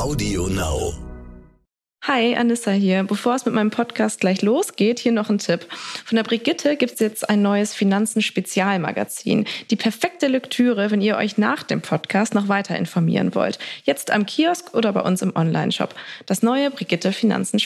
Audio Now. Hi, Anissa hier. Bevor es mit meinem Podcast gleich losgeht, hier noch ein Tipp. Von der Brigitte gibt es jetzt ein neues Finanzen-Spezialmagazin. Die perfekte Lektüre, wenn ihr euch nach dem Podcast noch weiter informieren wollt. Jetzt am Kiosk oder bei uns im Onlineshop. Das neue Brigitte Finanzen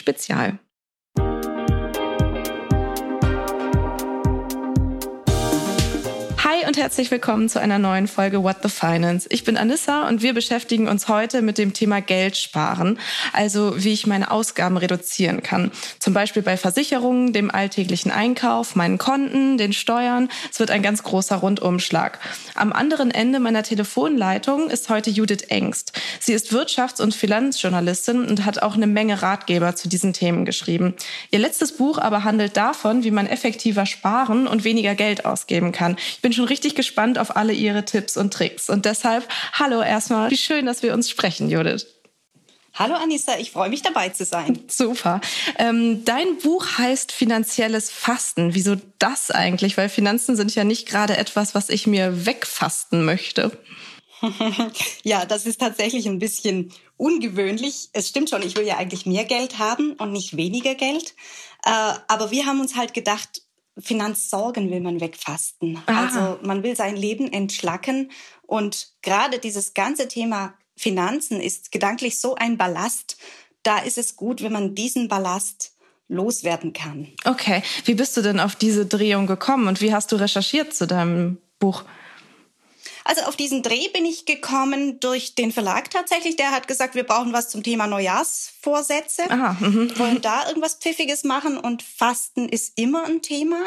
Hi und herzlich willkommen zu einer neuen Folge What the Finance. Ich bin Anissa und wir beschäftigen uns heute mit dem Thema Geld sparen, also wie ich meine Ausgaben reduzieren kann. Zum Beispiel bei Versicherungen, dem alltäglichen Einkauf, meinen Konten, den Steuern. Es wird ein ganz großer Rundumschlag. Am anderen Ende meiner Telefonleitung ist heute Judith Engst. Sie ist Wirtschafts- und Finanzjournalistin und hat auch eine Menge Ratgeber zu diesen Themen geschrieben. Ihr letztes Buch aber handelt davon, wie man effektiver sparen und weniger Geld ausgeben kann. Ich bin schon richtig gespannt auf alle Ihre Tipps und Tricks. Und deshalb, hallo erstmal, wie schön, dass wir uns sprechen, Judith. Hallo Anissa, ich freue mich dabei zu sein. Super. Ähm, dein Buch heißt Finanzielles Fasten. Wieso das eigentlich? Weil Finanzen sind ja nicht gerade etwas, was ich mir wegfasten möchte. ja, das ist tatsächlich ein bisschen ungewöhnlich. Es stimmt schon, ich will ja eigentlich mehr Geld haben und nicht weniger Geld. Äh, aber wir haben uns halt gedacht, Finanzsorgen will man wegfasten. Aha. Also man will sein Leben entschlacken und gerade dieses ganze Thema Finanzen ist gedanklich so ein Ballast. Da ist es gut, wenn man diesen Ballast loswerden kann. Okay, wie bist du denn auf diese Drehung gekommen und wie hast du recherchiert zu deinem Buch? Also auf diesen Dreh bin ich gekommen durch den Verlag tatsächlich. Der hat gesagt, wir brauchen was zum Thema Neujahrsvorsätze. Aha, mh. Wollen da irgendwas Pfiffiges machen und Fasten ist immer ein Thema.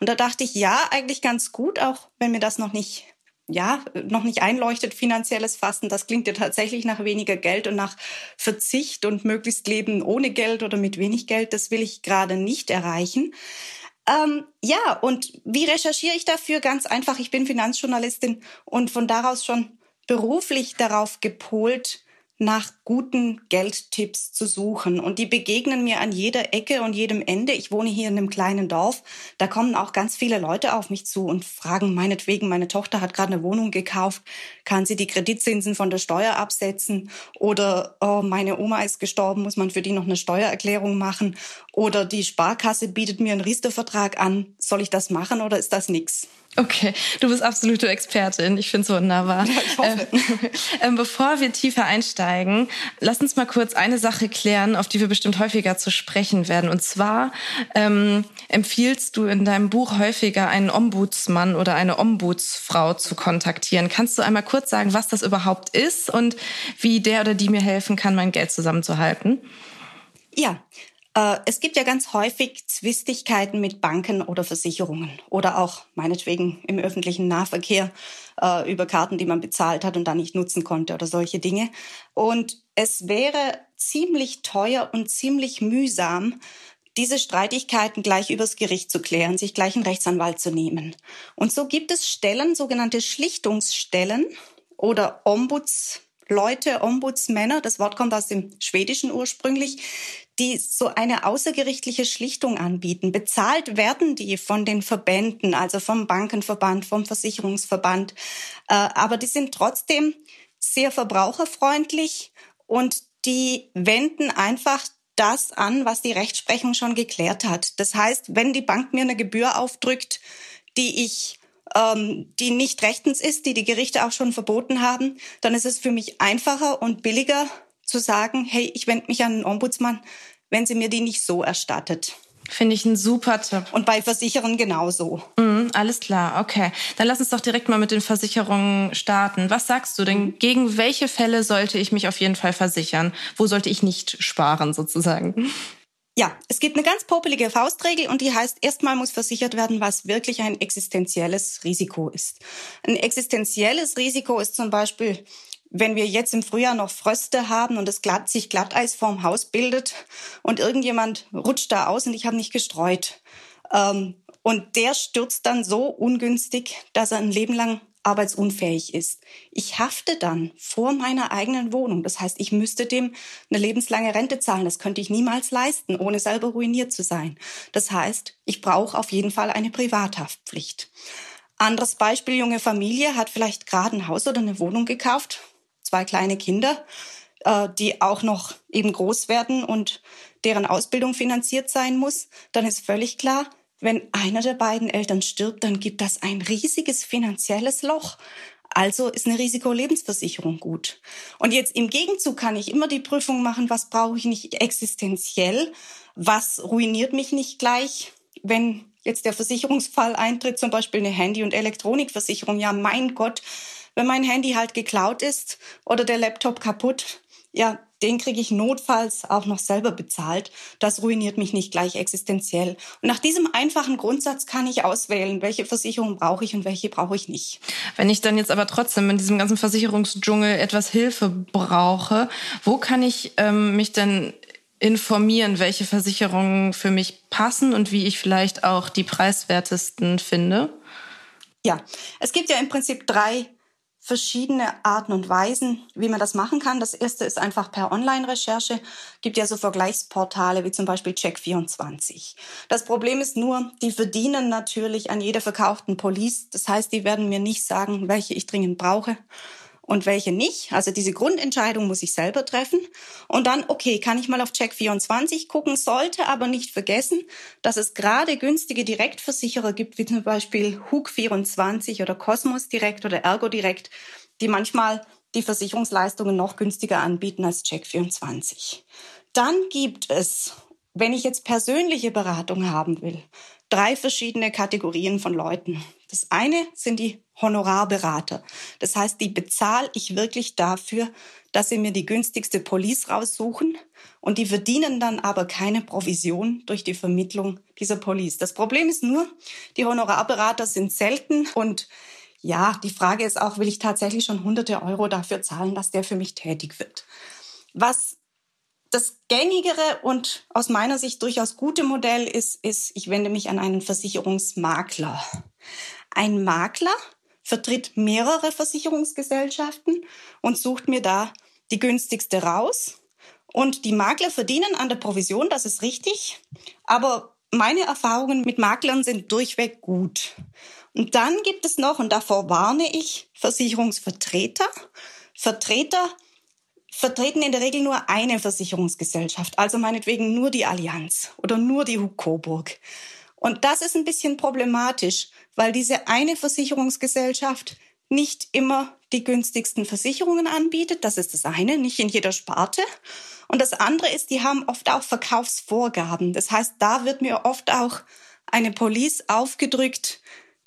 Und da dachte ich, ja, eigentlich ganz gut, auch wenn mir das noch nicht ja, noch nicht einleuchtet, finanzielles Fasten, das klingt ja tatsächlich nach weniger Geld und nach Verzicht und möglichst Leben ohne Geld oder mit wenig Geld. Das will ich gerade nicht erreichen. Ähm, ja, und wie recherchiere ich dafür? Ganz einfach, ich bin Finanzjournalistin und von daraus schon beruflich darauf gepolt, nach guten Geldtipps zu suchen. Und die begegnen mir an jeder Ecke und jedem Ende. Ich wohne hier in einem kleinen Dorf. Da kommen auch ganz viele Leute auf mich zu und fragen meinetwegen, meine Tochter hat gerade eine Wohnung gekauft. Kann sie die Kreditzinsen von der Steuer absetzen? Oder oh, meine Oma ist gestorben, muss man für die noch eine Steuererklärung machen? Oder die Sparkasse bietet mir einen Riester-Vertrag an. Soll ich das machen oder ist das nix? Okay, du bist absolute Expertin. Ich finde es wunderbar. Ja, ich hoffe. Ähm, bevor wir tiefer einsteigen, lass uns mal kurz eine Sache klären, auf die wir bestimmt häufiger zu sprechen werden. Und zwar ähm, empfiehlst du in deinem Buch häufiger einen Ombudsmann oder eine Ombudsfrau zu kontaktieren. Kannst du einmal kurz sagen, was das überhaupt ist und wie der oder die mir helfen kann, mein Geld zusammenzuhalten? Ja, es gibt ja ganz häufig Zwistigkeiten mit Banken oder Versicherungen oder auch meinetwegen im öffentlichen Nahverkehr äh, über Karten, die man bezahlt hat und dann nicht nutzen konnte oder solche Dinge. Und es wäre ziemlich teuer und ziemlich mühsam, diese Streitigkeiten gleich übers Gericht zu klären, sich gleich einen Rechtsanwalt zu nehmen. Und so gibt es Stellen, sogenannte Schlichtungsstellen oder Ombudsleute, Ombudsmänner, das Wort kommt aus dem Schwedischen ursprünglich, die so eine außergerichtliche Schlichtung anbieten. Bezahlt werden die von den Verbänden, also vom Bankenverband, vom Versicherungsverband. Äh, aber die sind trotzdem sehr verbraucherfreundlich und die wenden einfach das an, was die Rechtsprechung schon geklärt hat. Das heißt, wenn die Bank mir eine Gebühr aufdrückt, die ich ähm, die nicht rechtens ist, die die Gerichte auch schon verboten haben, dann ist es für mich einfacher und billiger zu sagen, hey, ich wende mich an einen Ombudsmann, wenn sie mir die nicht so erstattet. Finde ich ein super Tipp. Und bei Versicherern genauso. Mhm, alles klar, okay. Dann lass uns doch direkt mal mit den Versicherungen starten. Was sagst du denn? Mhm. Gegen welche Fälle sollte ich mich auf jeden Fall versichern? Wo sollte ich nicht sparen sozusagen? Ja, es gibt eine ganz popelige Faustregel und die heißt, erstmal muss versichert werden, was wirklich ein existenzielles Risiko ist. Ein existenzielles Risiko ist zum Beispiel wenn wir jetzt im Frühjahr noch Fröste haben und es glatt, sich Glatteis vorm Haus bildet und irgendjemand rutscht da aus und ich habe nicht gestreut. Ähm, und der stürzt dann so ungünstig, dass er ein Leben lang arbeitsunfähig ist. Ich hafte dann vor meiner eigenen Wohnung. Das heißt, ich müsste dem eine lebenslange Rente zahlen. Das könnte ich niemals leisten, ohne selber ruiniert zu sein. Das heißt, ich brauche auf jeden Fall eine Privathaftpflicht. Anderes Beispiel, junge Familie hat vielleicht gerade ein Haus oder eine Wohnung gekauft, zwei kleine Kinder. äh, die auch noch eben groß werden und deren Ausbildung finanziert sein muss, dann ist völlig klar, wenn einer der beiden Eltern stirbt, dann gibt das ein riesiges finanzielles Loch. Also ist eine Risikolebensversicherung gut. Und jetzt im Gegenzug kann ich immer die Prüfung machen, was brauche ich nicht existenziell, was ruiniert mich nicht gleich, wenn jetzt der Versicherungsfall eintritt, zum Beispiel eine Handy- und Elektronikversicherung. Ja, mein Gott, wenn mein Handy halt geklaut ist oder der Laptop kaputt, ja, den kriege ich notfalls auch noch selber bezahlt. Das ruiniert mich nicht gleich existenziell. Und nach diesem einfachen Grundsatz kann ich auswählen, welche Versicherung brauche ich und welche brauche ich nicht. Wenn ich dann jetzt aber trotzdem in diesem ganzen Versicherungsdschungel etwas Hilfe brauche, wo kann ich ähm, mich denn informieren, welche Versicherungen für mich passen und wie ich vielleicht auch die preiswertesten finde? Ja, es gibt ja im Prinzip drei verschiedene Arten und Weisen, wie man das machen kann. Das erste ist einfach per Online-Recherche. Gibt ja so Vergleichsportale wie zum Beispiel Check24. Das Problem ist nur, die verdienen natürlich an jeder verkauften Police. Das heißt, die werden mir nicht sagen, welche ich dringend brauche und welche nicht. Also diese Grundentscheidung muss ich selber treffen. Und dann, okay, kann ich mal auf Check24 gucken, sollte aber nicht vergessen, dass es gerade günstige Direktversicherer gibt, wie zum Beispiel Hook24 oder Cosmos Direkt oder Ergo Direkt, die manchmal die Versicherungsleistungen noch günstiger anbieten als Check24. Dann gibt es, wenn ich jetzt persönliche Beratung haben will, drei verschiedene Kategorien von Leuten. Das eine sind die Honorarberater. Das heißt, die bezahle ich wirklich dafür, dass sie mir die günstigste Police raussuchen und die verdienen dann aber keine Provision durch die Vermittlung dieser Police. Das Problem ist nur, die Honorarberater sind selten und ja, die Frage ist auch, will ich tatsächlich schon hunderte Euro dafür zahlen, dass der für mich tätig wird? Was das gängigere und aus meiner Sicht durchaus gute Modell ist, ist, ich wende mich an einen Versicherungsmakler. Ein Makler vertritt mehrere Versicherungsgesellschaften und sucht mir da die günstigste raus. Und die Makler verdienen an der Provision, das ist richtig. Aber meine Erfahrungen mit Maklern sind durchweg gut. Und dann gibt es noch, und davor warne ich, Versicherungsvertreter. Vertreter vertreten in der Regel nur eine Versicherungsgesellschaft, also meinetwegen nur die Allianz oder nur die Hug Coburg. Und das ist ein bisschen problematisch, weil diese eine Versicherungsgesellschaft nicht immer die günstigsten Versicherungen anbietet. Das ist das eine, nicht in jeder Sparte. Und das andere ist, die haben oft auch Verkaufsvorgaben. Das heißt, da wird mir oft auch eine Police aufgedrückt,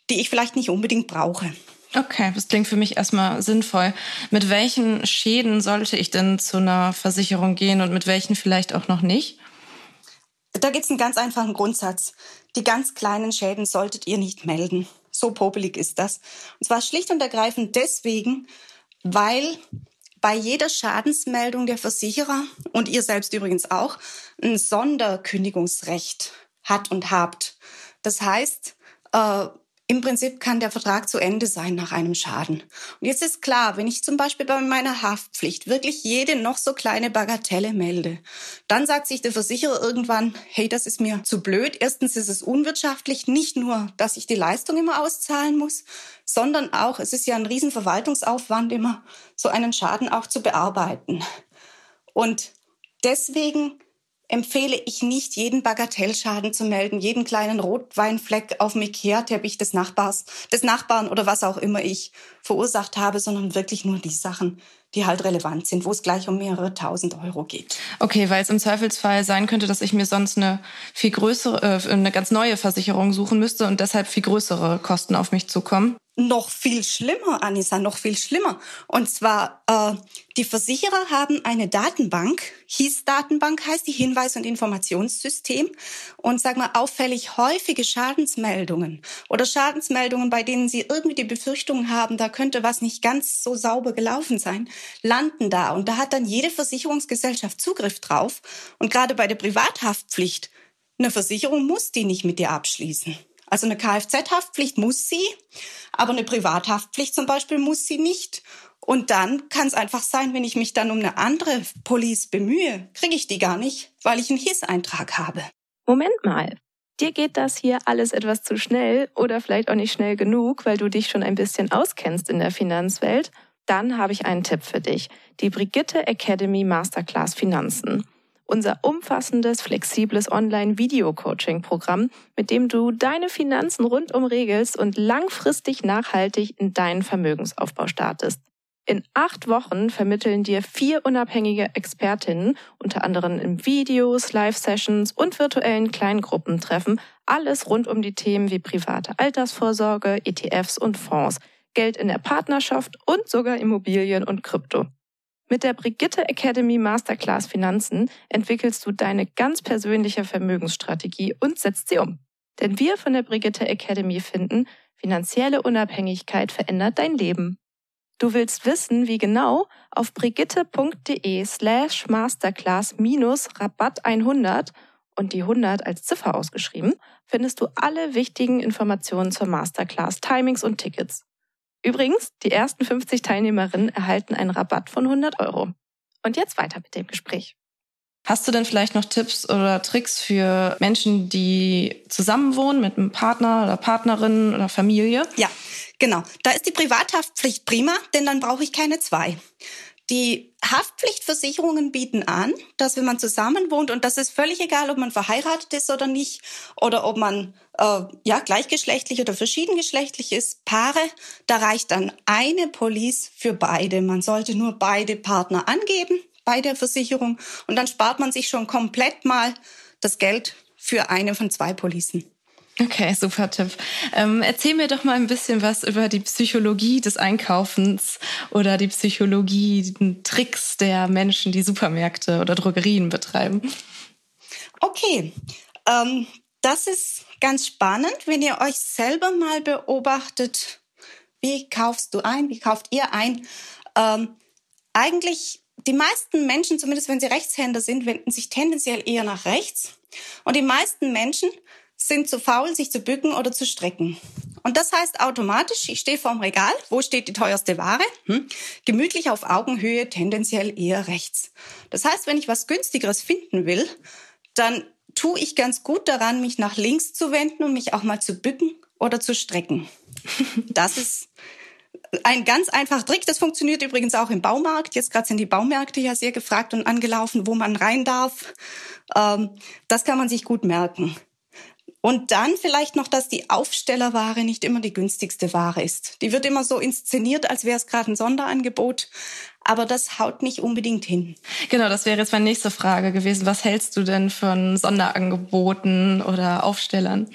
die ich vielleicht nicht unbedingt brauche. Okay, das klingt für mich erstmal sinnvoll. Mit welchen Schäden sollte ich denn zu einer Versicherung gehen und mit welchen vielleicht auch noch nicht? Da gibt es einen ganz einfachen Grundsatz. Die ganz kleinen Schäden solltet ihr nicht melden. So popelig ist das. Und zwar schlicht und ergreifend deswegen, weil bei jeder Schadensmeldung der Versicherer und ihr selbst übrigens auch ein Sonderkündigungsrecht hat und habt. Das heißt, äh, im Prinzip kann der Vertrag zu Ende sein nach einem Schaden. Und jetzt ist klar, wenn ich zum Beispiel bei meiner Haftpflicht wirklich jede noch so kleine Bagatelle melde, dann sagt sich der Versicherer irgendwann, hey, das ist mir zu blöd. Erstens ist es unwirtschaftlich, nicht nur, dass ich die Leistung immer auszahlen muss, sondern auch, es ist ja ein Riesenverwaltungsaufwand immer, so einen Schaden auch zu bearbeiten. Und deswegen empfehle ich nicht, jeden Bagatellschaden zu melden, jeden kleinen Rotweinfleck auf dem Ikea-Teppich des Nachbars, des Nachbarn oder was auch immer ich verursacht habe, sondern wirklich nur die Sachen, die halt relevant sind, wo es gleich um mehrere tausend Euro geht. Okay, weil es im Zweifelsfall sein könnte, dass ich mir sonst eine viel größere, äh, eine ganz neue Versicherung suchen müsste und deshalb viel größere Kosten auf mich zukommen noch viel schlimmer, Anissa, noch viel schlimmer. Und zwar, äh, die Versicherer haben eine Datenbank, HIS-Datenbank heißt die Hinweis- und Informationssystem. Und sag mal, auffällig häufige Schadensmeldungen oder Schadensmeldungen, bei denen sie irgendwie die Befürchtung haben, da könnte was nicht ganz so sauber gelaufen sein, landen da. Und da hat dann jede Versicherungsgesellschaft Zugriff drauf. Und gerade bei der Privathaftpflicht, eine Versicherung muss die nicht mit dir abschließen. Also eine Kfz-Haftpflicht muss sie, aber eine Privathaftpflicht zum Beispiel muss sie nicht. Und dann kann es einfach sein, wenn ich mich dann um eine andere Police bemühe, kriege ich die gar nicht, weil ich einen HIS-Eintrag habe. Moment mal. Dir geht das hier alles etwas zu schnell oder vielleicht auch nicht schnell genug, weil du dich schon ein bisschen auskennst in der Finanzwelt. Dann habe ich einen Tipp für dich. Die Brigitte Academy Masterclass Finanzen. Unser umfassendes, flexibles Online-Video-Coaching-Programm, mit dem du deine Finanzen rundum regelst und langfristig nachhaltig in deinen Vermögensaufbau startest. In acht Wochen vermitteln dir vier unabhängige Expertinnen, unter anderem in Videos, Live-Sessions und virtuellen Kleingruppentreffen, alles rund um die Themen wie private Altersvorsorge, ETFs und Fonds, Geld in der Partnerschaft und sogar Immobilien und Krypto. Mit der Brigitte Academy Masterclass Finanzen entwickelst du deine ganz persönliche Vermögensstrategie und setzt sie um. Denn wir von der Brigitte Academy finden, finanzielle Unabhängigkeit verändert dein Leben. Du willst wissen, wie genau? Auf brigitte.de slash masterclass minus Rabatt 100 und die 100 als Ziffer ausgeschrieben, findest du alle wichtigen Informationen zur Masterclass, Timings und Tickets. Übrigens, die ersten 50 Teilnehmerinnen erhalten einen Rabatt von 100 Euro. Und jetzt weiter mit dem Gespräch. Hast du denn vielleicht noch Tipps oder Tricks für Menschen, die zusammenwohnen mit einem Partner oder Partnerin oder Familie? Ja, genau. Da ist die Privathaftpflicht prima, denn dann brauche ich keine zwei. Die Haftpflichtversicherungen bieten an, dass wenn man zusammen wohnt und das ist völlig egal, ob man verheiratet ist oder nicht oder ob man äh, ja gleichgeschlechtlich oder verschiedengeschlechtlich ist, Paare, da reicht dann eine Police für beide. Man sollte nur beide Partner angeben bei der Versicherung und dann spart man sich schon komplett mal das Geld für eine von zwei Policen. Okay, super Tipp. Ähm, erzähl mir doch mal ein bisschen was über die Psychologie des Einkaufens oder die Psychologie, den Tricks der Menschen, die Supermärkte oder Drogerien betreiben. Okay, ähm, das ist ganz spannend, wenn ihr euch selber mal beobachtet, wie kaufst du ein, wie kauft ihr ein. Ähm, eigentlich die meisten Menschen, zumindest wenn sie Rechtshänder sind, wenden sich tendenziell eher nach rechts. Und die meisten Menschen sind zu faul, sich zu bücken oder zu strecken. Und das heißt automatisch, ich stehe vorm Regal, wo steht die teuerste Ware? Hm, gemütlich auf Augenhöhe, tendenziell eher rechts. Das heißt, wenn ich was günstigeres finden will, dann tue ich ganz gut daran, mich nach links zu wenden und mich auch mal zu bücken oder zu strecken. Das ist ein ganz einfacher Trick. Das funktioniert übrigens auch im Baumarkt. Jetzt gerade sind die Baumärkte ja sehr gefragt und angelaufen, wo man rein darf. Ähm, das kann man sich gut merken. Und dann vielleicht noch, dass die Aufstellerware nicht immer die günstigste Ware ist. Die wird immer so inszeniert, als wäre es gerade ein Sonderangebot. Aber das haut nicht unbedingt hin. Genau, das wäre jetzt meine nächste Frage gewesen. Was hältst du denn von Sonderangeboten oder Aufstellern?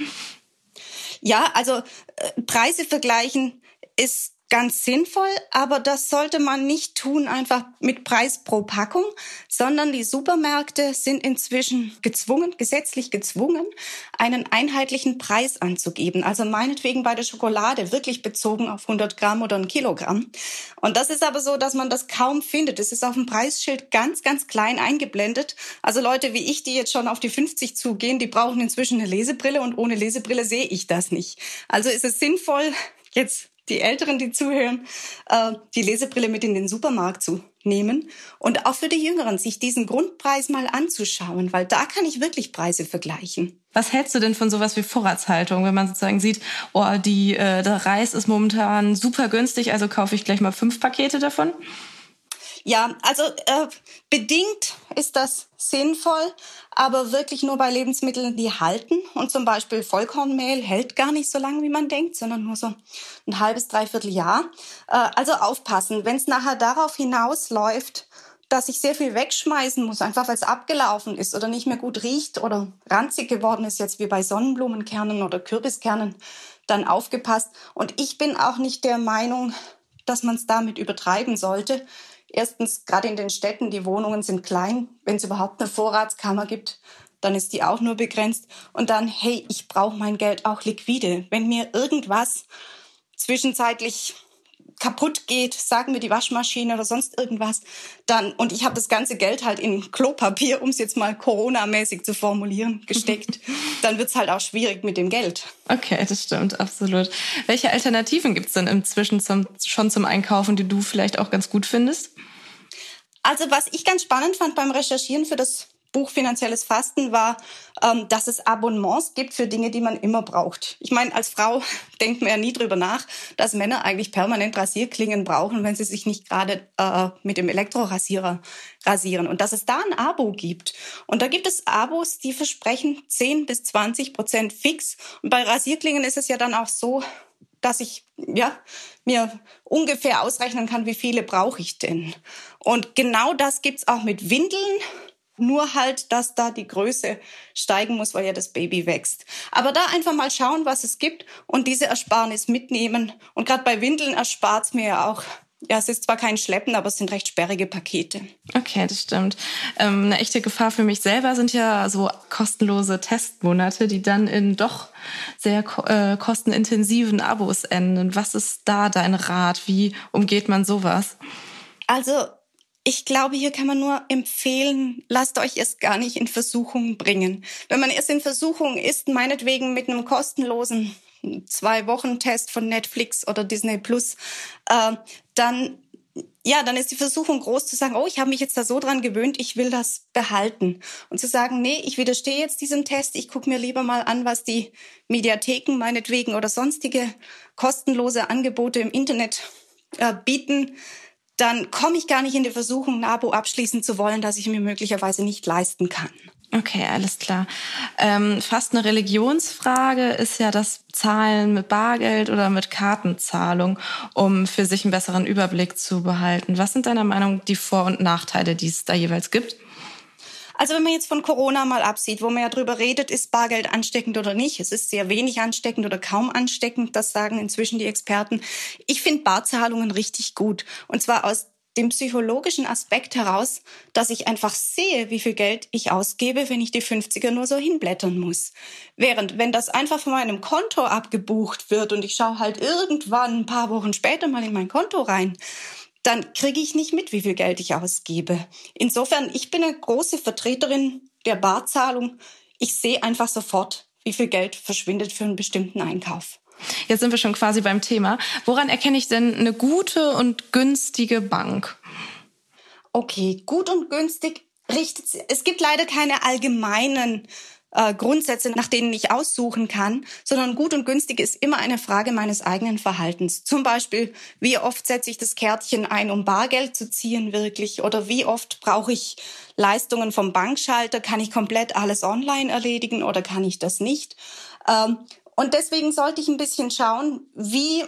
Ja, also äh, Preise vergleichen ist ganz sinnvoll, aber das sollte man nicht tun einfach mit Preis pro Packung, sondern die Supermärkte sind inzwischen gezwungen, gesetzlich gezwungen, einen einheitlichen Preis anzugeben. Also meinetwegen bei der Schokolade wirklich bezogen auf 100 Gramm oder ein Kilogramm. Und das ist aber so, dass man das kaum findet. Es ist auf dem Preisschild ganz, ganz klein eingeblendet. Also Leute wie ich, die jetzt schon auf die 50 zugehen, die brauchen inzwischen eine Lesebrille und ohne Lesebrille sehe ich das nicht. Also ist es sinnvoll, jetzt die Älteren, die zuhören, äh, die Lesebrille mit in den Supermarkt zu nehmen und auch für die Jüngeren, sich diesen Grundpreis mal anzuschauen, weil da kann ich wirklich Preise vergleichen. Was hältst du denn von sowas wie Vorratshaltung, wenn man sozusagen sieht, oh, die, äh, der Reis ist momentan super günstig, also kaufe ich gleich mal fünf Pakete davon? Ja, also äh, bedingt ist das sinnvoll, aber wirklich nur bei Lebensmitteln, die halten. Und zum Beispiel Vollkornmehl hält gar nicht so lange, wie man denkt, sondern nur so ein halbes, dreiviertel Jahr. Äh, also aufpassen, wenn es nachher darauf hinausläuft, dass ich sehr viel wegschmeißen muss, einfach weil es abgelaufen ist oder nicht mehr gut riecht oder ranzig geworden ist, jetzt wie bei Sonnenblumenkernen oder Kürbiskernen, dann aufgepasst. Und ich bin auch nicht der Meinung, dass man es damit übertreiben sollte. Erstens, gerade in den Städten, die Wohnungen sind klein. Wenn es überhaupt eine Vorratskammer gibt, dann ist die auch nur begrenzt. Und dann, hey, ich brauche mein Geld auch liquide. Wenn mir irgendwas zwischenzeitlich kaputt geht, sagen wir die Waschmaschine oder sonst irgendwas, dann und ich habe das ganze Geld halt in Klopapier, um es jetzt mal Corona-mäßig zu formulieren, gesteckt, dann wird's halt auch schwierig mit dem Geld. Okay, das stimmt, absolut. Welche Alternativen gibt's denn inzwischen zum, schon zum Einkaufen, die du vielleicht auch ganz gut findest? Also was ich ganz spannend fand beim Recherchieren für das Buch Finanzielles Fasten war, ähm, dass es Abonnements gibt für Dinge, die man immer braucht. Ich meine, als Frau denkt man ja nie drüber nach, dass Männer eigentlich permanent Rasierklingen brauchen, wenn sie sich nicht gerade äh, mit dem Elektrorasierer rasieren. Und dass es da ein Abo gibt. Und da gibt es Abos, die versprechen 10 bis 20 Prozent fix. Und bei Rasierklingen ist es ja dann auch so, dass ich ja mir ungefähr ausrechnen kann, wie viele brauche ich denn. Und genau das gibt's auch mit Windeln. Nur halt, dass da die Größe steigen muss, weil ja das Baby wächst. Aber da einfach mal schauen, was es gibt und diese Ersparnis mitnehmen. Und gerade bei Windeln erspart mir ja auch ja, es ist zwar kein Schleppen, aber es sind recht sperrige Pakete. Okay, das stimmt. Ähm, eine echte Gefahr für mich selber sind ja so kostenlose Testmonate, die dann in doch sehr äh, kostenintensiven Abos enden. Was ist da dein Rat? Wie umgeht man sowas? Also ich glaube, hier kann man nur empfehlen, lasst euch es gar nicht in Versuchung bringen. Wenn man erst in Versuchung ist, meinetwegen mit einem kostenlosen zwei Wochen Test von Netflix oder Disney Plus, äh, dann ja, dann ist die Versuchung groß zu sagen, oh, ich habe mich jetzt da so dran gewöhnt, ich will das behalten. Und zu sagen, nee, ich widerstehe jetzt diesem Test, ich gucke mir lieber mal an, was die Mediatheken meinetwegen oder sonstige kostenlose Angebote im Internet äh, bieten dann komme ich gar nicht in die Versuchung, ein Abo abschließen zu wollen, das ich mir möglicherweise nicht leisten kann. Okay, alles klar. Ähm, fast eine Religionsfrage ist ja das Zahlen mit Bargeld oder mit Kartenzahlung, um für sich einen besseren Überblick zu behalten. Was sind deiner Meinung die Vor- und Nachteile, die es da jeweils gibt? Also wenn man jetzt von Corona mal absieht, wo man ja drüber redet, ist Bargeld ansteckend oder nicht. Es ist sehr wenig ansteckend oder kaum ansteckend, das sagen inzwischen die Experten. Ich finde Barzahlungen richtig gut. Und zwar aus dem psychologischen Aspekt heraus, dass ich einfach sehe, wie viel Geld ich ausgebe, wenn ich die 50er nur so hinblättern muss. Während, wenn das einfach von meinem Konto abgebucht wird und ich schaue halt irgendwann ein paar Wochen später mal in mein Konto rein, dann kriege ich nicht mit, wie viel Geld ich ausgebe. Insofern, ich bin eine große Vertreterin der Barzahlung. Ich sehe einfach sofort, wie viel Geld verschwindet für einen bestimmten Einkauf. Jetzt sind wir schon quasi beim Thema. Woran erkenne ich denn eine gute und günstige Bank? Okay, gut und günstig richtet es gibt leider keine allgemeinen äh, Grundsätze, nach denen ich aussuchen kann, sondern gut und günstig ist immer eine Frage meines eigenen Verhaltens. Zum Beispiel, wie oft setze ich das Kärtchen ein, um Bargeld zu ziehen wirklich? Oder wie oft brauche ich Leistungen vom Bankschalter? Kann ich komplett alles online erledigen oder kann ich das nicht? Ähm, und deswegen sollte ich ein bisschen schauen, wie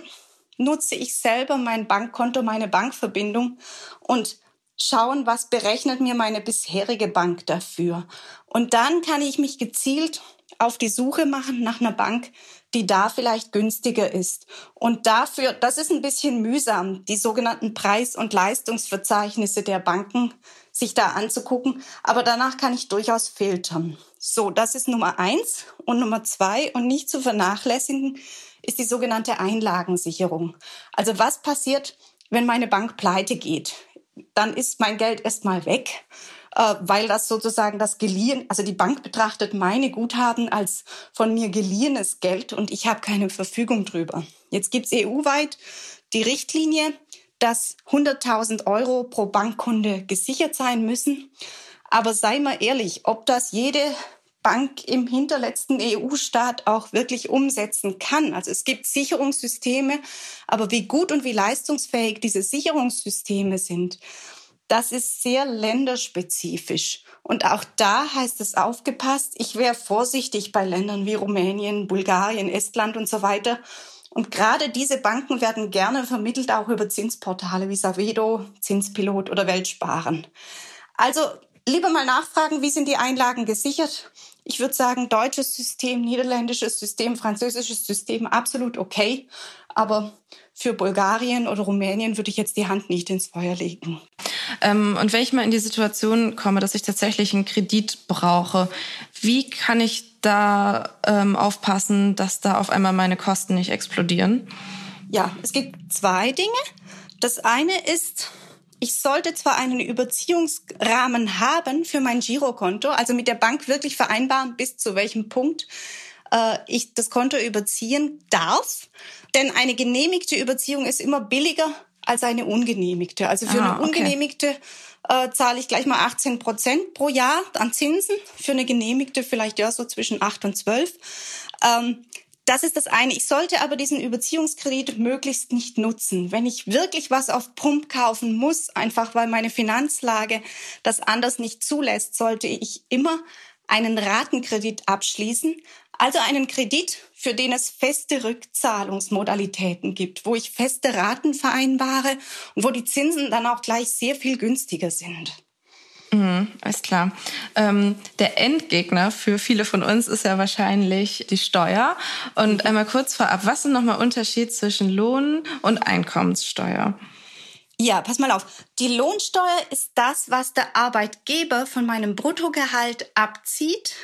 nutze ich selber mein Bankkonto, meine Bankverbindung und schauen, was berechnet mir meine bisherige Bank dafür. Und dann kann ich mich gezielt auf die Suche machen nach einer Bank, die da vielleicht günstiger ist. Und dafür, das ist ein bisschen mühsam, die sogenannten Preis- und Leistungsverzeichnisse der Banken sich da anzugucken. Aber danach kann ich durchaus filtern. So, das ist Nummer eins. Und Nummer zwei und nicht zu vernachlässigen ist die sogenannte Einlagensicherung. Also was passiert, wenn meine Bank pleite geht? Dann ist mein Geld erstmal weg, äh, weil das sozusagen das geliehen, also die Bank betrachtet meine Guthaben als von mir geliehenes Geld und ich habe keine Verfügung drüber. Jetzt gibt's EU-weit die Richtlinie, dass 100.000 Euro pro Bankkunde gesichert sein müssen. Aber sei mal ehrlich, ob das jede Bank im hinterletzten EU-Staat auch wirklich umsetzen kann. Also es gibt Sicherungssysteme, aber wie gut und wie leistungsfähig diese Sicherungssysteme sind, das ist sehr länderspezifisch. Und auch da heißt es aufgepasst, ich wäre vorsichtig bei Ländern wie Rumänien, Bulgarien, Estland und so weiter. Und gerade diese Banken werden gerne vermittelt auch über Zinsportale wie Savedo, Zinspilot oder Weltsparen. Also lieber mal nachfragen, wie sind die Einlagen gesichert? Ich würde sagen, deutsches System, niederländisches System, französisches System, absolut okay. Aber für Bulgarien oder Rumänien würde ich jetzt die Hand nicht ins Feuer legen. Ähm, und wenn ich mal in die Situation komme, dass ich tatsächlich einen Kredit brauche, wie kann ich da ähm, aufpassen, dass da auf einmal meine Kosten nicht explodieren? Ja, es gibt zwei Dinge. Das eine ist, ich sollte zwar einen Überziehungsrahmen haben für mein Girokonto, also mit der Bank wirklich vereinbaren, bis zu welchem Punkt äh, ich das Konto überziehen darf. Denn eine genehmigte Überziehung ist immer billiger als eine ungenehmigte. Also für ah, eine ungenehmigte okay. äh, zahle ich gleich mal 18 Prozent pro Jahr an Zinsen. Für eine genehmigte vielleicht ja so zwischen 8 und 12. Ähm, das ist das eine. Ich sollte aber diesen Überziehungskredit möglichst nicht nutzen. Wenn ich wirklich was auf Pump kaufen muss, einfach weil meine Finanzlage das anders nicht zulässt, sollte ich immer einen Ratenkredit abschließen, also einen Kredit, für den es feste Rückzahlungsmodalitäten gibt, wo ich feste Raten vereinbare und wo die Zinsen dann auch gleich sehr viel günstiger sind. Mhm, alles klar. Ähm, der Endgegner für viele von uns ist ja wahrscheinlich die Steuer. Und einmal kurz vorab, was ist nochmal Unterschied zwischen Lohn und Einkommenssteuer? Ja, pass mal auf. Die Lohnsteuer ist das, was der Arbeitgeber von meinem Bruttogehalt abzieht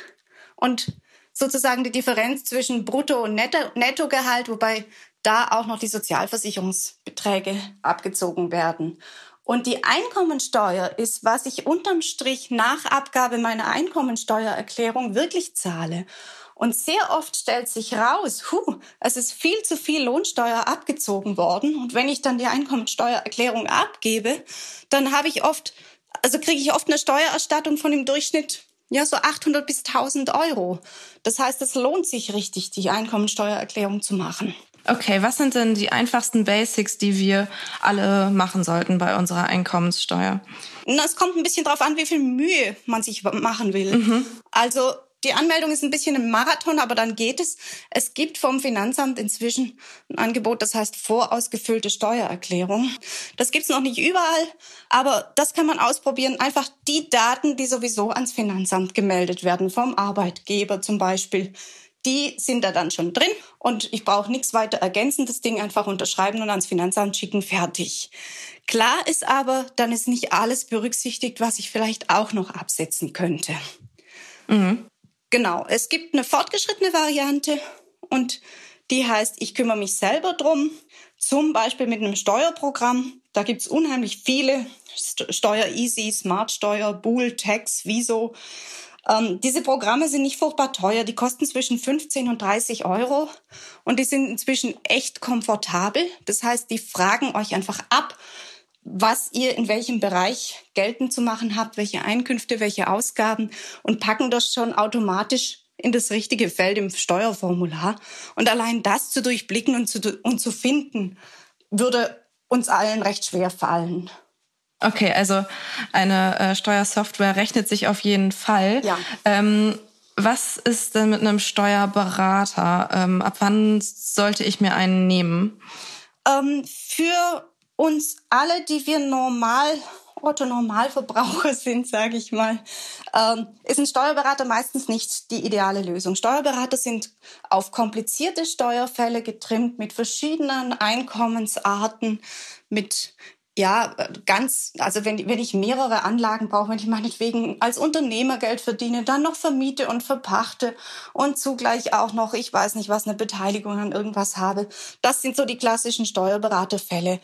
und sozusagen die Differenz zwischen Brutto- und Nettogehalt, wobei da auch noch die Sozialversicherungsbeträge abgezogen werden. Und die Einkommensteuer ist, was ich unterm Strich nach Abgabe meiner Einkommensteuererklärung wirklich zahle. Und sehr oft stellt sich raus, hu, es ist viel zu viel Lohnsteuer abgezogen worden. Und wenn ich dann die Einkommensteuererklärung abgebe, dann habe ich oft, also kriege ich oft eine Steuererstattung von im Durchschnitt ja, so 800 bis 1000 Euro. Das heißt, es lohnt sich richtig, die Einkommensteuererklärung zu machen. Okay, was sind denn die einfachsten Basics, die wir alle machen sollten bei unserer Einkommenssteuer? Na, es kommt ein bisschen drauf an, wie viel Mühe man sich machen will. Mhm. Also die Anmeldung ist ein bisschen ein Marathon, aber dann geht es. Es gibt vom Finanzamt inzwischen ein Angebot, das heißt vorausgefüllte Steuererklärung. Das gibt's noch nicht überall, aber das kann man ausprobieren. Einfach die Daten, die sowieso ans Finanzamt gemeldet werden, vom Arbeitgeber zum Beispiel die sind da dann schon drin und ich brauche nichts weiter ergänzen, das Ding einfach unterschreiben und ans Finanzamt schicken, fertig. Klar ist aber, dann ist nicht alles berücksichtigt, was ich vielleicht auch noch absetzen könnte. Mhm. Genau, es gibt eine fortgeschrittene Variante und die heißt, ich kümmere mich selber drum, zum Beispiel mit einem Steuerprogramm. Da gibt's unheimlich viele, Steuer Easy, Smart Steuer, Bool, Tax, Wieso. Ähm, diese Programme sind nicht furchtbar teuer. Die kosten zwischen 15 und 30 Euro und die sind inzwischen echt komfortabel. Das heißt, die fragen euch einfach ab, was ihr in welchem Bereich geltend zu machen habt, welche Einkünfte, welche Ausgaben und packen das schon automatisch in das richtige Feld im Steuerformular. Und allein das zu durchblicken und zu, und zu finden, würde uns allen recht schwer fallen. Okay, also eine äh, Steuersoftware rechnet sich auf jeden Fall. Ja. Ähm, was ist denn mit einem Steuerberater? Ähm, ab wann sollte ich mir einen nehmen? Ähm, für uns alle, die wir normal Otto Normalverbraucher sind, sage ich mal, ähm, ist ein Steuerberater meistens nicht die ideale Lösung. Steuerberater sind auf komplizierte Steuerfälle getrimmt mit verschiedenen Einkommensarten, mit ja, ganz, also wenn, wenn ich mehrere Anlagen brauche, wenn ich meinetwegen als Unternehmer Geld verdiene, dann noch vermiete und verpachte und zugleich auch noch, ich weiß nicht was, eine Beteiligung an irgendwas habe. Das sind so die klassischen Steuerberaterfälle.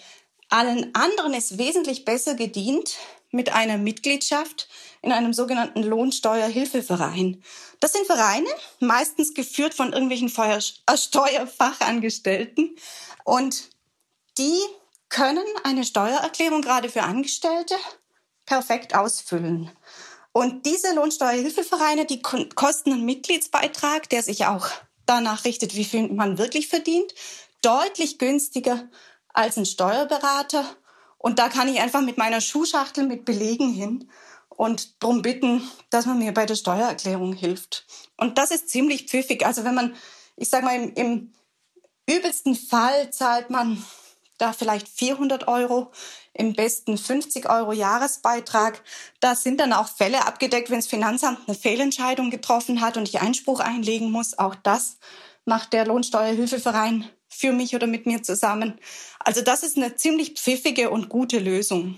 Allen anderen ist wesentlich besser gedient mit einer Mitgliedschaft in einem sogenannten Lohnsteuerhilfeverein. Das sind Vereine, meistens geführt von irgendwelchen Steuerfachangestellten und die können eine Steuererklärung gerade für Angestellte perfekt ausfüllen. Und diese Lohnsteuerhilfevereine, die kosten einen Mitgliedsbeitrag, der sich auch danach richtet, wie viel man wirklich verdient, deutlich günstiger als ein Steuerberater. Und da kann ich einfach mit meiner Schuhschachtel mit Belegen hin und darum bitten, dass man mir bei der Steuererklärung hilft. Und das ist ziemlich pfiffig. Also wenn man, ich sage mal, im, im übelsten Fall zahlt man da vielleicht 400 Euro, im besten 50 Euro Jahresbeitrag. Da sind dann auch Fälle abgedeckt, wenn das Finanzamt eine Fehlentscheidung getroffen hat und ich Einspruch einlegen muss. Auch das macht der Lohnsteuerhilfeverein für mich oder mit mir zusammen. Also das ist eine ziemlich pfiffige und gute Lösung.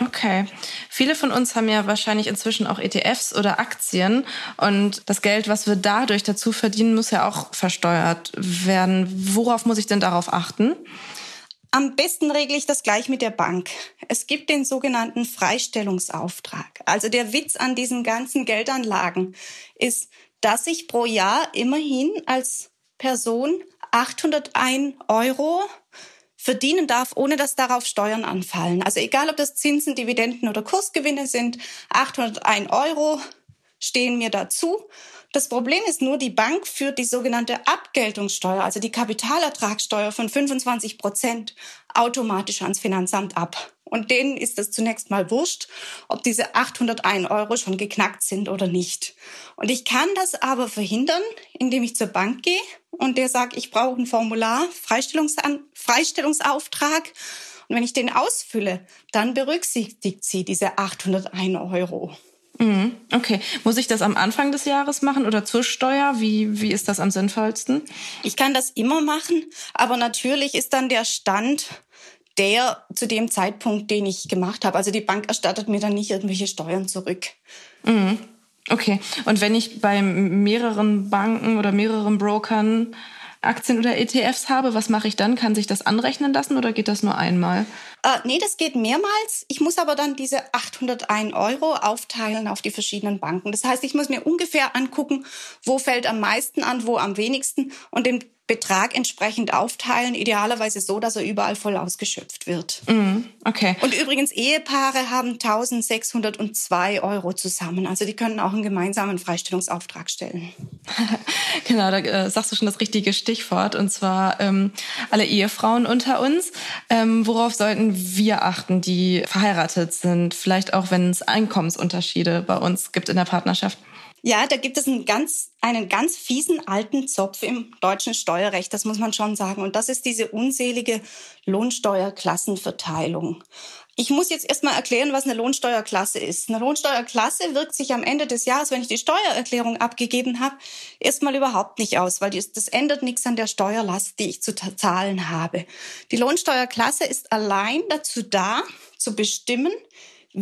Okay. Viele von uns haben ja wahrscheinlich inzwischen auch ETFs oder Aktien und das Geld, was wir dadurch dazu verdienen, muss ja auch versteuert werden. Worauf muss ich denn darauf achten? Am besten regle ich das gleich mit der Bank. Es gibt den sogenannten Freistellungsauftrag. Also der Witz an diesen ganzen Geldanlagen ist, dass ich pro Jahr immerhin als Person 801 Euro verdienen darf, ohne dass darauf Steuern anfallen. Also egal, ob das Zinsen, Dividenden oder Kursgewinne sind, 801 Euro stehen mir dazu. Das Problem ist nur, die Bank führt die sogenannte Abgeltungssteuer, also die Kapitalertragssteuer von 25 Prozent automatisch ans Finanzamt ab. Und denen ist es zunächst mal wurscht, ob diese 801 Euro schon geknackt sind oder nicht. Und ich kann das aber verhindern, indem ich zur Bank gehe und der sagt, ich brauche ein Formular, Freistellungsan Freistellungsauftrag. Und wenn ich den ausfülle, dann berücksichtigt sie diese 801 Euro. Mhm, okay. Muss ich das am Anfang des Jahres machen oder zur Steuer? Wie, wie ist das am sinnvollsten? Ich kann das immer machen, aber natürlich ist dann der Stand der zu dem Zeitpunkt, den ich gemacht habe. Also die Bank erstattet mir dann nicht irgendwelche Steuern zurück. Mhm. Okay. Und wenn ich bei mehreren Banken oder mehreren Brokern Aktien oder ETFs habe, was mache ich dann? Kann sich das anrechnen lassen oder geht das nur einmal? Äh, nee, das geht mehrmals. Ich muss aber dann diese 801 Euro aufteilen auf die verschiedenen Banken. Das heißt, ich muss mir ungefähr angucken, wo fällt am meisten an, wo am wenigsten und den Betrag entsprechend aufteilen, idealerweise so, dass er überall voll ausgeschöpft wird. Mm, okay. Und übrigens, Ehepaare haben 1602 Euro zusammen. Also die können auch einen gemeinsamen Freistellungsauftrag stellen. genau, da äh, sagst du schon das richtige Stichwort. Und zwar ähm, alle Ehefrauen unter uns. Ähm, worauf sollten wir achten, die verheiratet sind? Vielleicht auch, wenn es Einkommensunterschiede bei uns gibt in der Partnerschaft. Ja, da gibt es einen ganz, einen ganz fiesen alten Zopf im deutschen Steuerrecht, das muss man schon sagen. Und das ist diese unselige Lohnsteuerklassenverteilung. Ich muss jetzt erstmal erklären, was eine Lohnsteuerklasse ist. Eine Lohnsteuerklasse wirkt sich am Ende des Jahres, wenn ich die Steuererklärung abgegeben habe, erstmal überhaupt nicht aus, weil das ändert nichts an der Steuerlast, die ich zu zahlen habe. Die Lohnsteuerklasse ist allein dazu da, zu bestimmen,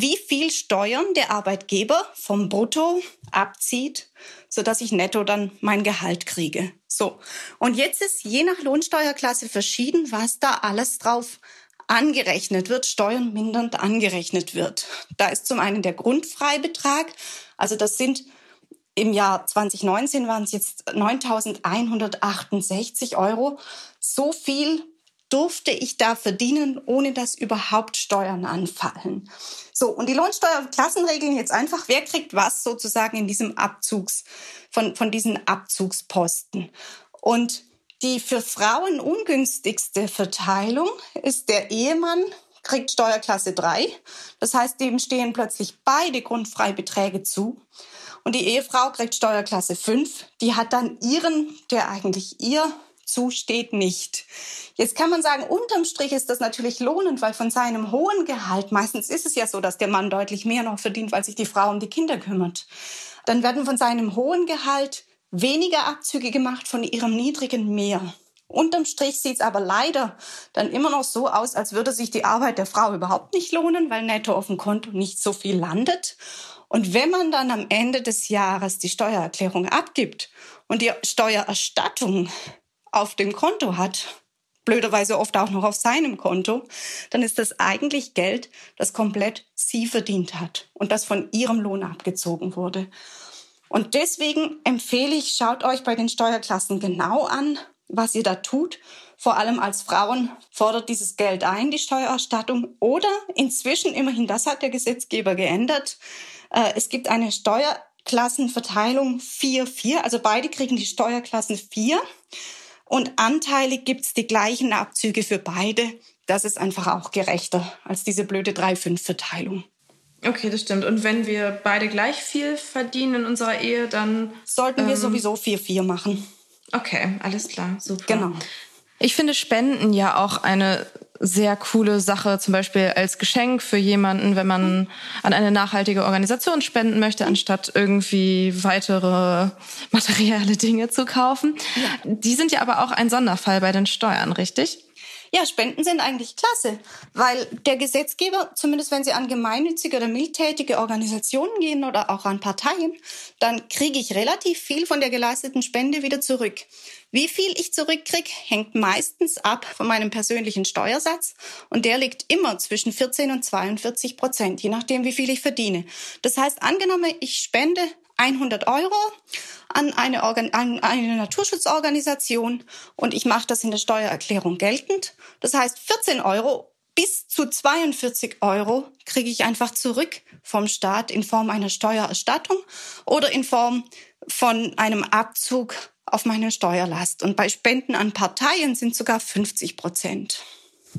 wie viel Steuern der Arbeitgeber vom Brutto abzieht, so dass ich netto dann mein Gehalt kriege. So. Und jetzt ist je nach Lohnsteuerklasse verschieden, was da alles drauf angerechnet wird, steuernmindernd angerechnet wird. Da ist zum einen der Grundfreibetrag, also das sind im Jahr 2019 waren es jetzt 9.168 Euro. So viel durfte ich da verdienen, ohne dass überhaupt Steuern anfallen. So, und die Lohnsteuerklassenregeln jetzt einfach, wer kriegt was sozusagen in diesem Abzugs, von, von diesen Abzugsposten. Und die für Frauen ungünstigste Verteilung ist der Ehemann kriegt Steuerklasse 3. Das heißt, dem stehen plötzlich beide Grundfreibeträge zu. Und die Ehefrau kriegt Steuerklasse 5. Die hat dann ihren, der eigentlich ihr zusteht, nicht. Jetzt kann man sagen, unterm Strich ist das natürlich lohnend, weil von seinem hohen Gehalt, meistens ist es ja so, dass der Mann deutlich mehr noch verdient, weil sich die Frau um die Kinder kümmert. Dann werden von seinem hohen Gehalt weniger Abzüge gemacht, von ihrem niedrigen mehr. Unterm Strich sieht es aber leider dann immer noch so aus, als würde sich die Arbeit der Frau überhaupt nicht lohnen, weil netto auf dem Konto nicht so viel landet. Und wenn man dann am Ende des Jahres die Steuererklärung abgibt und die Steuererstattung auf dem Konto hat, blöderweise oft auch noch auf seinem Konto, dann ist das eigentlich Geld, das komplett sie verdient hat und das von ihrem Lohn abgezogen wurde. Und deswegen empfehle ich, schaut euch bei den Steuerklassen genau an, was ihr da tut. Vor allem als Frauen fordert dieses Geld ein, die Steuererstattung. Oder inzwischen, immerhin das hat der Gesetzgeber geändert, äh, es gibt eine Steuerklassenverteilung 4-4. Also beide kriegen die Steuerklassen 4. Und anteilig gibt's die gleichen Abzüge für beide. Das ist einfach auch gerechter als diese blöde 3-5-Verteilung. Okay, das stimmt. Und wenn wir beide gleich viel verdienen in unserer Ehe, dann. Sollten ähm, wir sowieso 4-4 machen. Okay, alles klar, super. Genau. Ich finde Spenden ja auch eine sehr coole Sache, zum Beispiel als Geschenk für jemanden, wenn man an eine nachhaltige Organisation spenden möchte, anstatt irgendwie weitere materielle Dinge zu kaufen. Ja. Die sind ja aber auch ein Sonderfall bei den Steuern, richtig? Ja, Spenden sind eigentlich klasse, weil der Gesetzgeber, zumindest wenn sie an gemeinnützige oder mildtätige Organisationen gehen oder auch an Parteien, dann kriege ich relativ viel von der geleisteten Spende wieder zurück. Wie viel ich zurückkriege, hängt meistens ab von meinem persönlichen Steuersatz und der liegt immer zwischen 14 und 42 Prozent, je nachdem, wie viel ich verdiene. Das heißt, angenommen, ich spende 100 Euro an eine, Organ an eine Naturschutzorganisation und ich mache das in der Steuererklärung geltend. Das heißt, 14 Euro bis zu 42 Euro kriege ich einfach zurück vom Staat in Form einer Steuererstattung oder in Form von einem Abzug auf meine Steuerlast. Und bei Spenden an Parteien sind sogar 50 Prozent.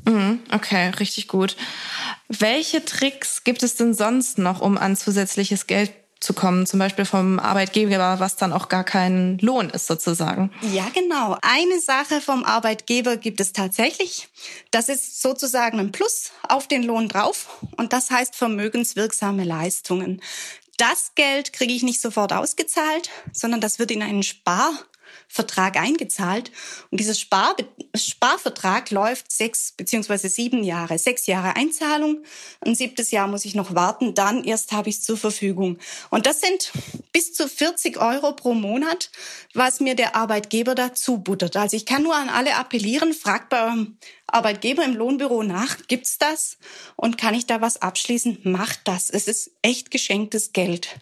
Mhm, okay, richtig gut. Welche Tricks gibt es denn sonst noch, um an zusätzliches Geld zu kommen, zum Beispiel vom Arbeitgeber, was dann auch gar kein Lohn ist sozusagen. Ja, genau. Eine Sache vom Arbeitgeber gibt es tatsächlich. Das ist sozusagen ein Plus auf den Lohn drauf und das heißt vermögenswirksame Leistungen. Das Geld kriege ich nicht sofort ausgezahlt, sondern das wird in einen Spar Vertrag eingezahlt. Und dieser Spar Sparvertrag läuft sechs beziehungsweise sieben Jahre. Sechs Jahre Einzahlung, ein siebtes Jahr muss ich noch warten, dann erst habe ich es zur Verfügung. Und das sind bis zu 40 Euro pro Monat, was mir der Arbeitgeber dazu buttert. Also ich kann nur an alle appellieren, fragt bei eurem Arbeitgeber im Lohnbüro nach, gibt's das? Und kann ich da was abschließen? Macht das. Es ist echt geschenktes Geld.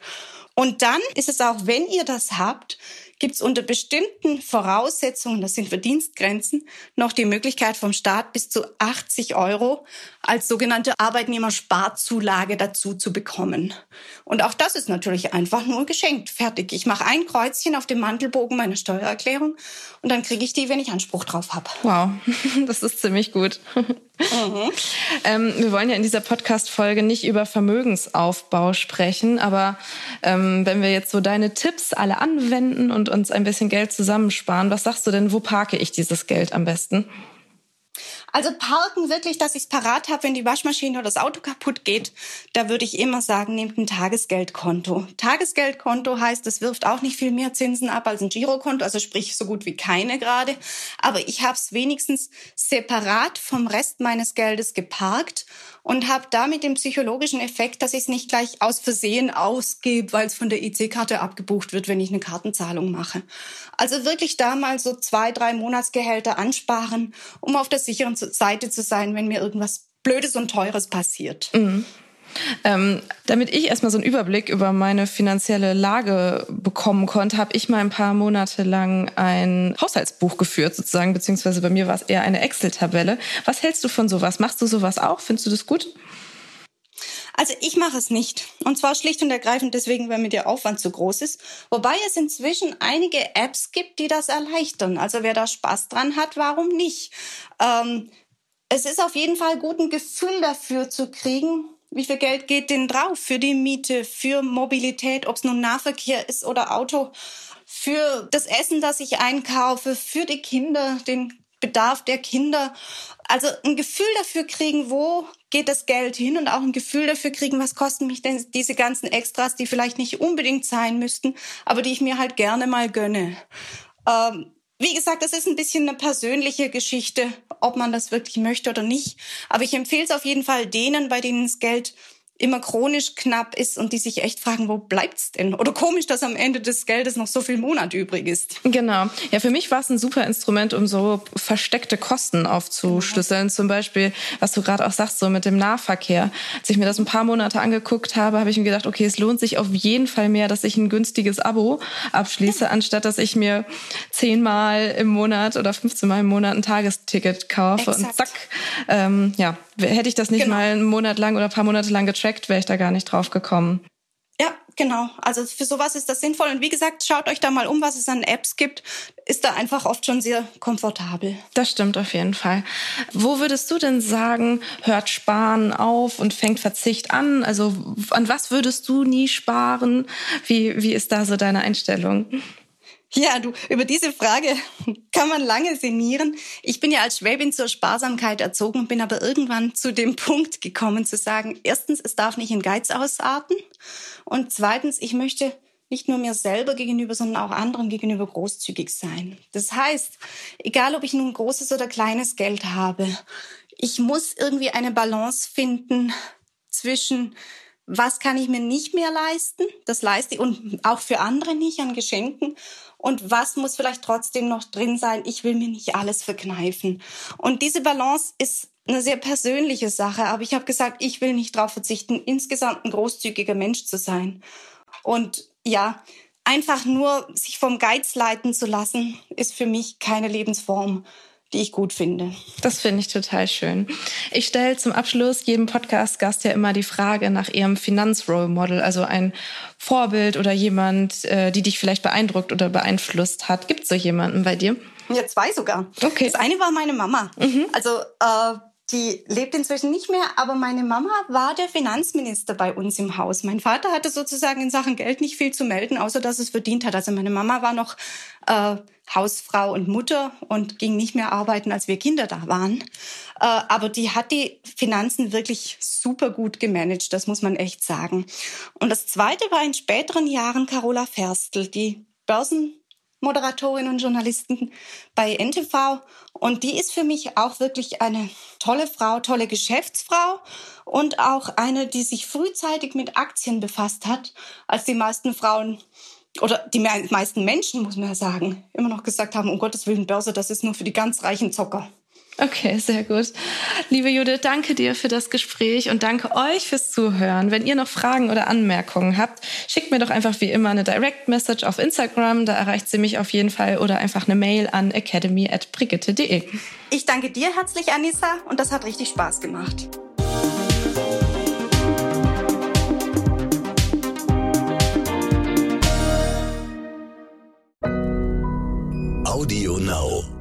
Und dann ist es auch, wenn ihr das habt, gibt es unter bestimmten Voraussetzungen, das sind Verdienstgrenzen, noch die Möglichkeit vom Staat bis zu 80 Euro als sogenannte Arbeitnehmersparzulage dazu zu bekommen. Und auch das ist natürlich einfach nur geschenkt. Fertig. Ich mache ein Kreuzchen auf dem Mantelbogen meiner Steuererklärung und dann kriege ich die, wenn ich Anspruch drauf habe. Wow, das ist ziemlich gut. Mhm. Ähm, wir wollen ja in dieser Podcast-Folge nicht über Vermögensaufbau sprechen, aber ähm, wenn wir jetzt so deine Tipps alle anwenden und uns ein bisschen Geld zusammensparen, was sagst du denn, wo parke ich dieses Geld am besten? Also parken wirklich, dass ich es parat habe, wenn die Waschmaschine oder das Auto kaputt geht, da würde ich immer sagen, nehmt ein Tagesgeldkonto. Tagesgeldkonto heißt, es wirft auch nicht viel mehr Zinsen ab als ein Girokonto, also sprich so gut wie keine gerade. Aber ich habe es wenigstens separat vom Rest meines Geldes geparkt und habe damit den psychologischen Effekt, dass ich es nicht gleich aus Versehen ausgebe, weil es von der EC-Karte abgebucht wird, wenn ich eine Kartenzahlung mache. Also wirklich da mal so zwei, drei Monatsgehälter ansparen, um auf der sicheren Seite zu sein, wenn mir irgendwas Blödes und Teures passiert. Mhm. Ähm, damit ich erstmal so einen Überblick über meine finanzielle Lage bekommen konnte, habe ich mal ein paar Monate lang ein Haushaltsbuch geführt, sozusagen, beziehungsweise bei mir war es eher eine Excel-Tabelle. Was hältst du von sowas? Machst du sowas auch? Findest du das gut? Also ich mache es nicht. Und zwar schlicht und ergreifend deswegen, weil mir der Aufwand zu groß ist. Wobei es inzwischen einige Apps gibt, die das erleichtern. Also wer da Spaß dran hat, warum nicht? Ähm, es ist auf jeden Fall gut, ein Gefühl dafür zu kriegen, wie viel Geld geht denn drauf für die Miete, für Mobilität, ob es nun Nahverkehr ist oder Auto, für das Essen, das ich einkaufe, für die Kinder, den Bedarf der Kinder. Also ein Gefühl dafür kriegen, wo geht das Geld hin und auch ein Gefühl dafür kriegen, was kosten mich denn diese ganzen Extras, die vielleicht nicht unbedingt sein müssten, aber die ich mir halt gerne mal gönne. Ähm, wie gesagt, das ist ein bisschen eine persönliche Geschichte, ob man das wirklich möchte oder nicht. Aber ich empfehle es auf jeden Fall denen, bei denen das Geld immer chronisch knapp ist und die sich echt fragen, wo bleibt's denn? Oder komisch, dass am Ende des Geldes noch so viel Monat übrig ist. Genau. Ja, für mich war es ein super Instrument, um so versteckte Kosten aufzuschlüsseln. Zum Beispiel, was du gerade auch sagst, so mit dem Nahverkehr. Als ich mir das ein paar Monate angeguckt habe, habe ich mir gedacht, okay, es lohnt sich auf jeden Fall mehr, dass ich ein günstiges Abo abschließe, anstatt dass ich mir zehnmal im Monat oder 15 Mal im Monat ein Tagesticket kaufe Exakt. und zack, ähm, ja, hätte ich das nicht genau. mal einen Monat lang oder ein paar Monate lang getrackt, wäre ich da gar nicht drauf gekommen. Ja, genau. Also für sowas ist das sinnvoll. Und wie gesagt, schaut euch da mal um, was es an Apps gibt. Ist da einfach oft schon sehr komfortabel. Das stimmt auf jeden Fall. Wo würdest du denn sagen, hört Sparen auf und fängt Verzicht an? Also an was würdest du nie sparen? Wie, wie ist da so deine Einstellung? Ja, du, über diese Frage kann man lange sinnieren. Ich bin ja als Schwäbin zur Sparsamkeit erzogen, bin aber irgendwann zu dem Punkt gekommen zu sagen, erstens, es darf nicht in Geiz ausarten und zweitens, ich möchte nicht nur mir selber gegenüber, sondern auch anderen gegenüber großzügig sein. Das heißt, egal ob ich nun großes oder kleines Geld habe, ich muss irgendwie eine Balance finden zwischen was kann ich mir nicht mehr leisten, das leiste ich und auch für andere nicht an Geschenken und was muss vielleicht trotzdem noch drin sein. Ich will mir nicht alles verkneifen. Und diese Balance ist eine sehr persönliche Sache, aber ich habe gesagt, ich will nicht darauf verzichten, insgesamt ein großzügiger Mensch zu sein. Und ja, einfach nur sich vom Geiz leiten zu lassen, ist für mich keine Lebensform, die ich gut finde. Das finde ich total schön. Ich stelle zum Abschluss jedem Podcast-Gast ja immer die Frage nach ihrem Finanzrole Model, also ein Vorbild oder jemand, äh, die dich vielleicht beeindruckt oder beeinflusst hat. Gibt es so jemanden bei dir? Ja, zwei sogar. Okay. Das eine war meine Mama. Mhm. Also äh, die lebt inzwischen nicht mehr, aber meine Mama war der Finanzminister bei uns im Haus. Mein Vater hatte sozusagen in Sachen Geld nicht viel zu melden, außer dass es verdient hat. Also meine Mama war noch äh, Hausfrau und Mutter und ging nicht mehr arbeiten, als wir Kinder da waren. Äh, aber die hat die Finanzen wirklich super gut gemanagt, das muss man echt sagen. Und das Zweite war in späteren Jahren Carola Ferstl, die Börsen Moderatorin und Journalisten bei NTV. Und die ist für mich auch wirklich eine tolle Frau, tolle Geschäftsfrau und auch eine, die sich frühzeitig mit Aktien befasst hat, als die meisten Frauen oder die meisten Menschen, muss man ja sagen, immer noch gesagt haben, um Gottes Willen, Börse, das ist nur für die ganz reichen Zocker. Okay, sehr gut. Liebe Judith, danke dir für das Gespräch und danke euch fürs Zuhören. Wenn ihr noch Fragen oder Anmerkungen habt, schickt mir doch einfach wie immer eine Direct Message auf Instagram, da erreicht sie mich auf jeden Fall oder einfach eine Mail an academy@brigitte.de. Ich danke dir herzlich, Anissa, und das hat richtig Spaß gemacht. Audio Now.